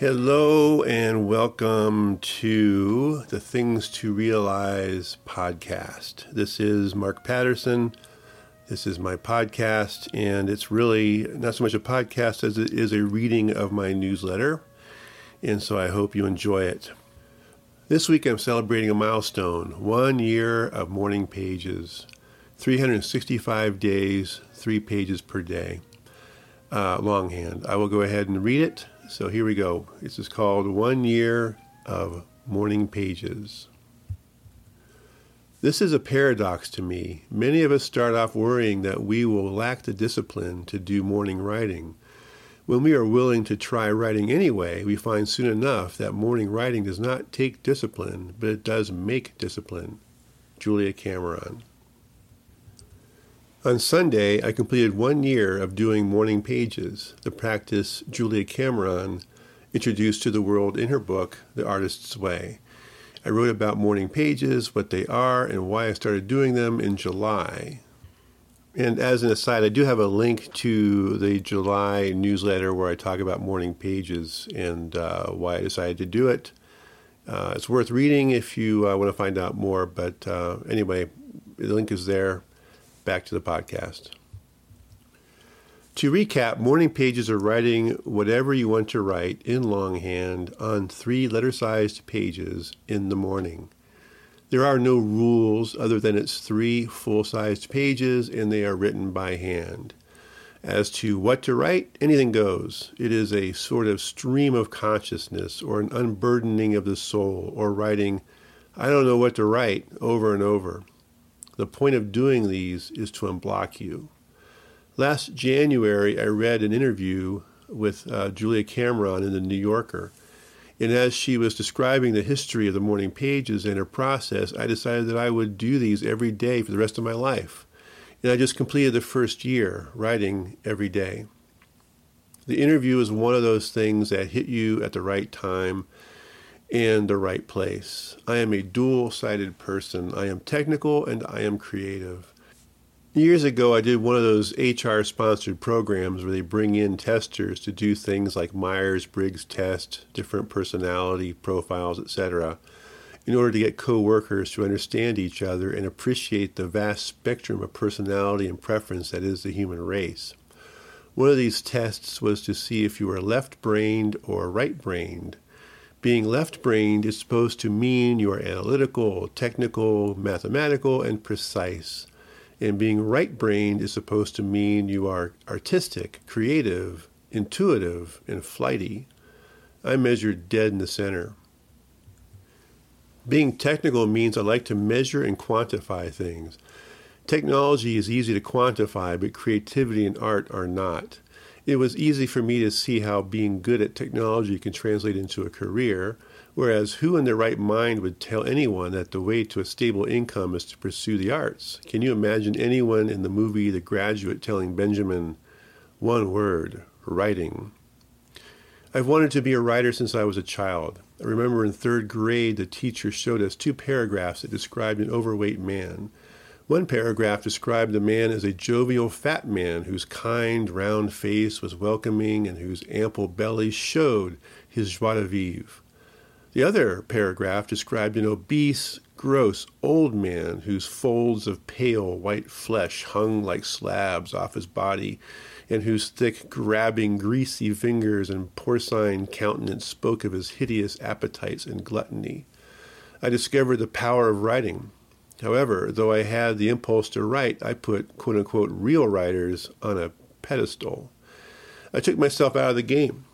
Hello and welcome to the Things to Realize podcast. This is Mark Patterson. This is my podcast, and it's really not so much a podcast as it is a reading of my newsletter. And so I hope you enjoy it. This week I'm celebrating a milestone one year of morning pages, 365 days, three pages per day, uh, longhand. I will go ahead and read it so here we go. This is called One Year of Morning Pages. This is a paradox to me. Many of us start off worrying that we will lack the discipline to do morning writing. When we are willing to try writing anyway, we find soon enough that morning writing does not take discipline, but it does make discipline. Julia Cameron. On Sunday, I completed one year of doing morning pages, the practice Julia Cameron introduced to the world in her book, The Artist's Way. I wrote about morning pages, what they are, and why I started doing them in July. And as an aside, I do have a link to the July newsletter where I talk about morning pages and uh, why I decided to do it. Uh, it's worth reading if you uh, want to find out more, but uh, anyway, the link is there back to the podcast. To recap, morning pages are writing whatever you want to write in longhand on three letter sized pages in the morning. There are no rules other than it's three full sized pages and they are written by hand. As to what to write, anything goes. It is a sort of stream of consciousness or an unburdening of the soul or writing, I don't know what to write, over and over. The point of doing these is to unblock you. Last January, I read an interview with uh, Julia Cameron in The New Yorker. And as she was describing the history of the morning pages and her process, I decided that I would do these every day for the rest of my life. And I just completed the first year writing every day. The interview is one of those things that hit you at the right time and the right place. I am a dual sided person. I am technical and I am creative. Years ago, I did one of those HR sponsored programs where they bring in testers to do things like Myers Briggs test, different personality profiles, etc., in order to get coworkers to understand each other and appreciate the vast spectrum of personality and preference that is the human race. One of these tests was to see if you were left brained or right brained. Being left brained is supposed to mean you are analytical, technical, mathematical, and precise. And being right brained is supposed to mean you are artistic, creative, intuitive, and flighty. I measured dead in the center. Being technical means I like to measure and quantify things. Technology is easy to quantify, but creativity and art are not it was easy for me to see how being good at technology can translate into a career, whereas who in their right mind would tell anyone that the way to a stable income is to pursue the arts? Can you imagine anyone in the movie The Graduate telling Benjamin, one word, writing? I've wanted to be a writer since I was a child. I remember in third grade, the teacher showed us two paragraphs that described an overweight man. One paragraph described the man as a jovial fat man whose kind, round face was welcoming and whose ample belly showed his joie de vivre. The other paragraph described an obese, gross, old man whose folds of pale white flesh hung like slabs off his body, and whose thick, grabbing, greasy fingers and porcine countenance spoke of his hideous appetites and gluttony. I discovered the power of writing. However, though I had the impulse to write, I put quote unquote real writers on a pedestal. I took myself out of the game.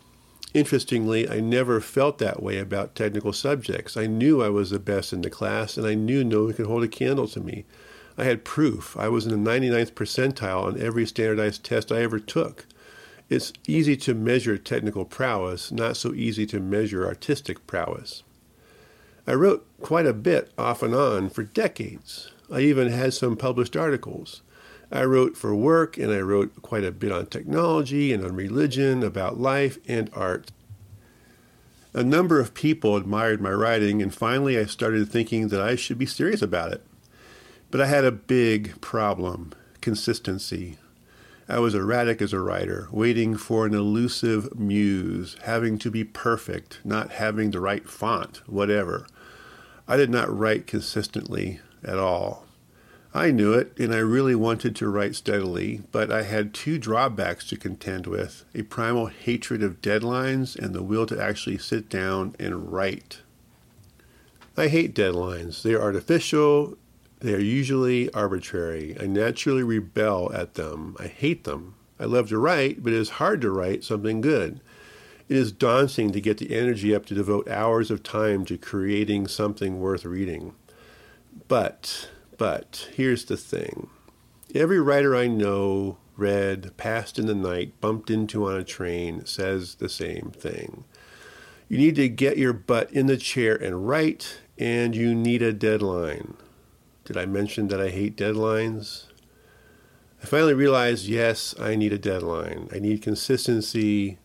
Interestingly, I never felt that way about technical subjects. I knew I was the best in the class, and I knew no one could hold a candle to me. I had proof. I was in the 99th percentile on every standardized test I ever took. It's easy to measure technical prowess, not so easy to measure artistic prowess. I wrote quite a bit off and on for decades. I even had some published articles. I wrote for work and I wrote quite a bit on technology and on religion, about life and art. A number of people admired my writing, and finally I started thinking that I should be serious about it. But I had a big problem consistency. I was erratic as a writer, waiting for an elusive muse, having to be perfect, not having the right font, whatever. I did not write consistently at all. I knew it, and I really wanted to write steadily, but I had two drawbacks to contend with a primal hatred of deadlines and the will to actually sit down and write. I hate deadlines. They are artificial, they are usually arbitrary. I naturally rebel at them. I hate them. I love to write, but it is hard to write something good. It is daunting to get the energy up to devote hours of time to creating something worth reading. But, but, here's the thing. Every writer I know, read, passed in the night, bumped into on a train, says the same thing. You need to get your butt in the chair and write, and you need a deadline. Did I mention that I hate deadlines? I finally realized yes, I need a deadline. I need consistency.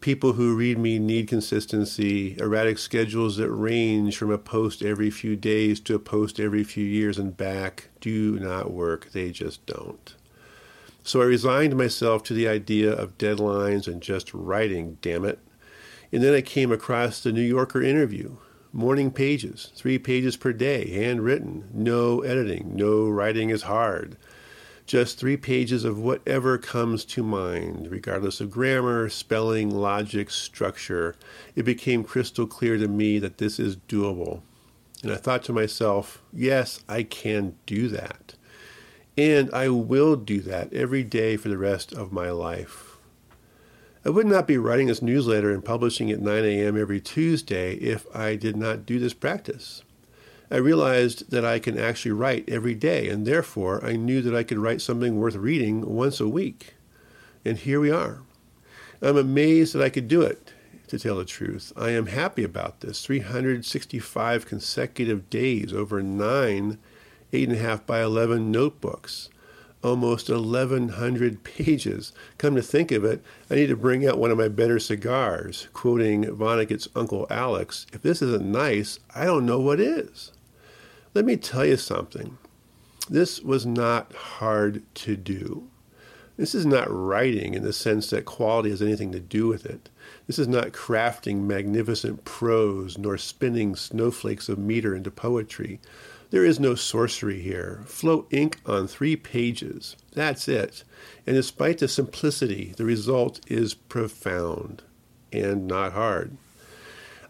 People who read me need consistency. Erratic schedules that range from a post every few days to a post every few years and back do not work. They just don't. So I resigned myself to the idea of deadlines and just writing, damn it. And then I came across the New Yorker interview morning pages, three pages per day, handwritten, no editing, no writing is hard. Just three pages of whatever comes to mind, regardless of grammar, spelling, logic, structure. It became crystal clear to me that this is doable. And I thought to myself, yes, I can do that. And I will do that every day for the rest of my life. I would not be writing this newsletter and publishing at 9 a.m. every Tuesday if I did not do this practice. I realized that I can actually write every day, and therefore I knew that I could write something worth reading once a week. And here we are. I'm amazed that I could do it, to tell the truth. I am happy about this. 365 consecutive days over nine 8.5 by 11 notebooks almost 1,100 pages. Come to think of it, I need to bring out one of my better cigars, quoting Vonnegut's Uncle Alex. If this isn't nice, I don't know what is. Let me tell you something. This was not hard to do. This is not writing in the sense that quality has anything to do with it. This is not crafting magnificent prose nor spinning snowflakes of meter into poetry. There is no sorcery here. Flow ink on three pages. That's it. And despite the simplicity, the result is profound and not hard.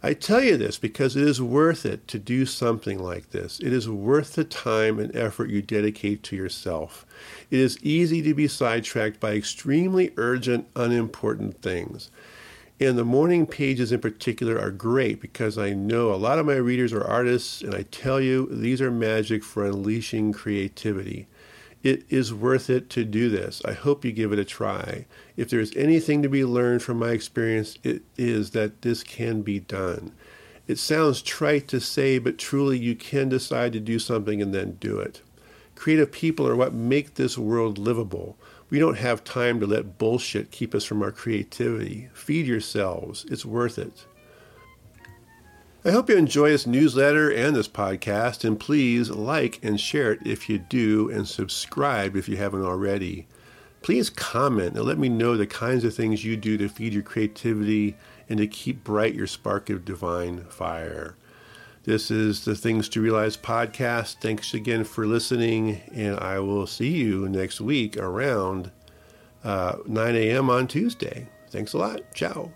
I tell you this because it is worth it to do something like this. It is worth the time and effort you dedicate to yourself. It is easy to be sidetracked by extremely urgent, unimportant things. And the morning pages in particular are great because I know a lot of my readers are artists, and I tell you, these are magic for unleashing creativity. It is worth it to do this. I hope you give it a try. If there's anything to be learned from my experience, it is that this can be done. It sounds trite to say, but truly you can decide to do something and then do it. Creative people are what make this world livable. We don't have time to let bullshit keep us from our creativity. Feed yourselves, it's worth it. I hope you enjoy this newsletter and this podcast, and please like and share it if you do, and subscribe if you haven't already. Please comment and let me know the kinds of things you do to feed your creativity and to keep bright your spark of divine fire. This is the Things to Realize podcast. Thanks again for listening, and I will see you next week around uh, 9 a.m. on Tuesday. Thanks a lot. Ciao.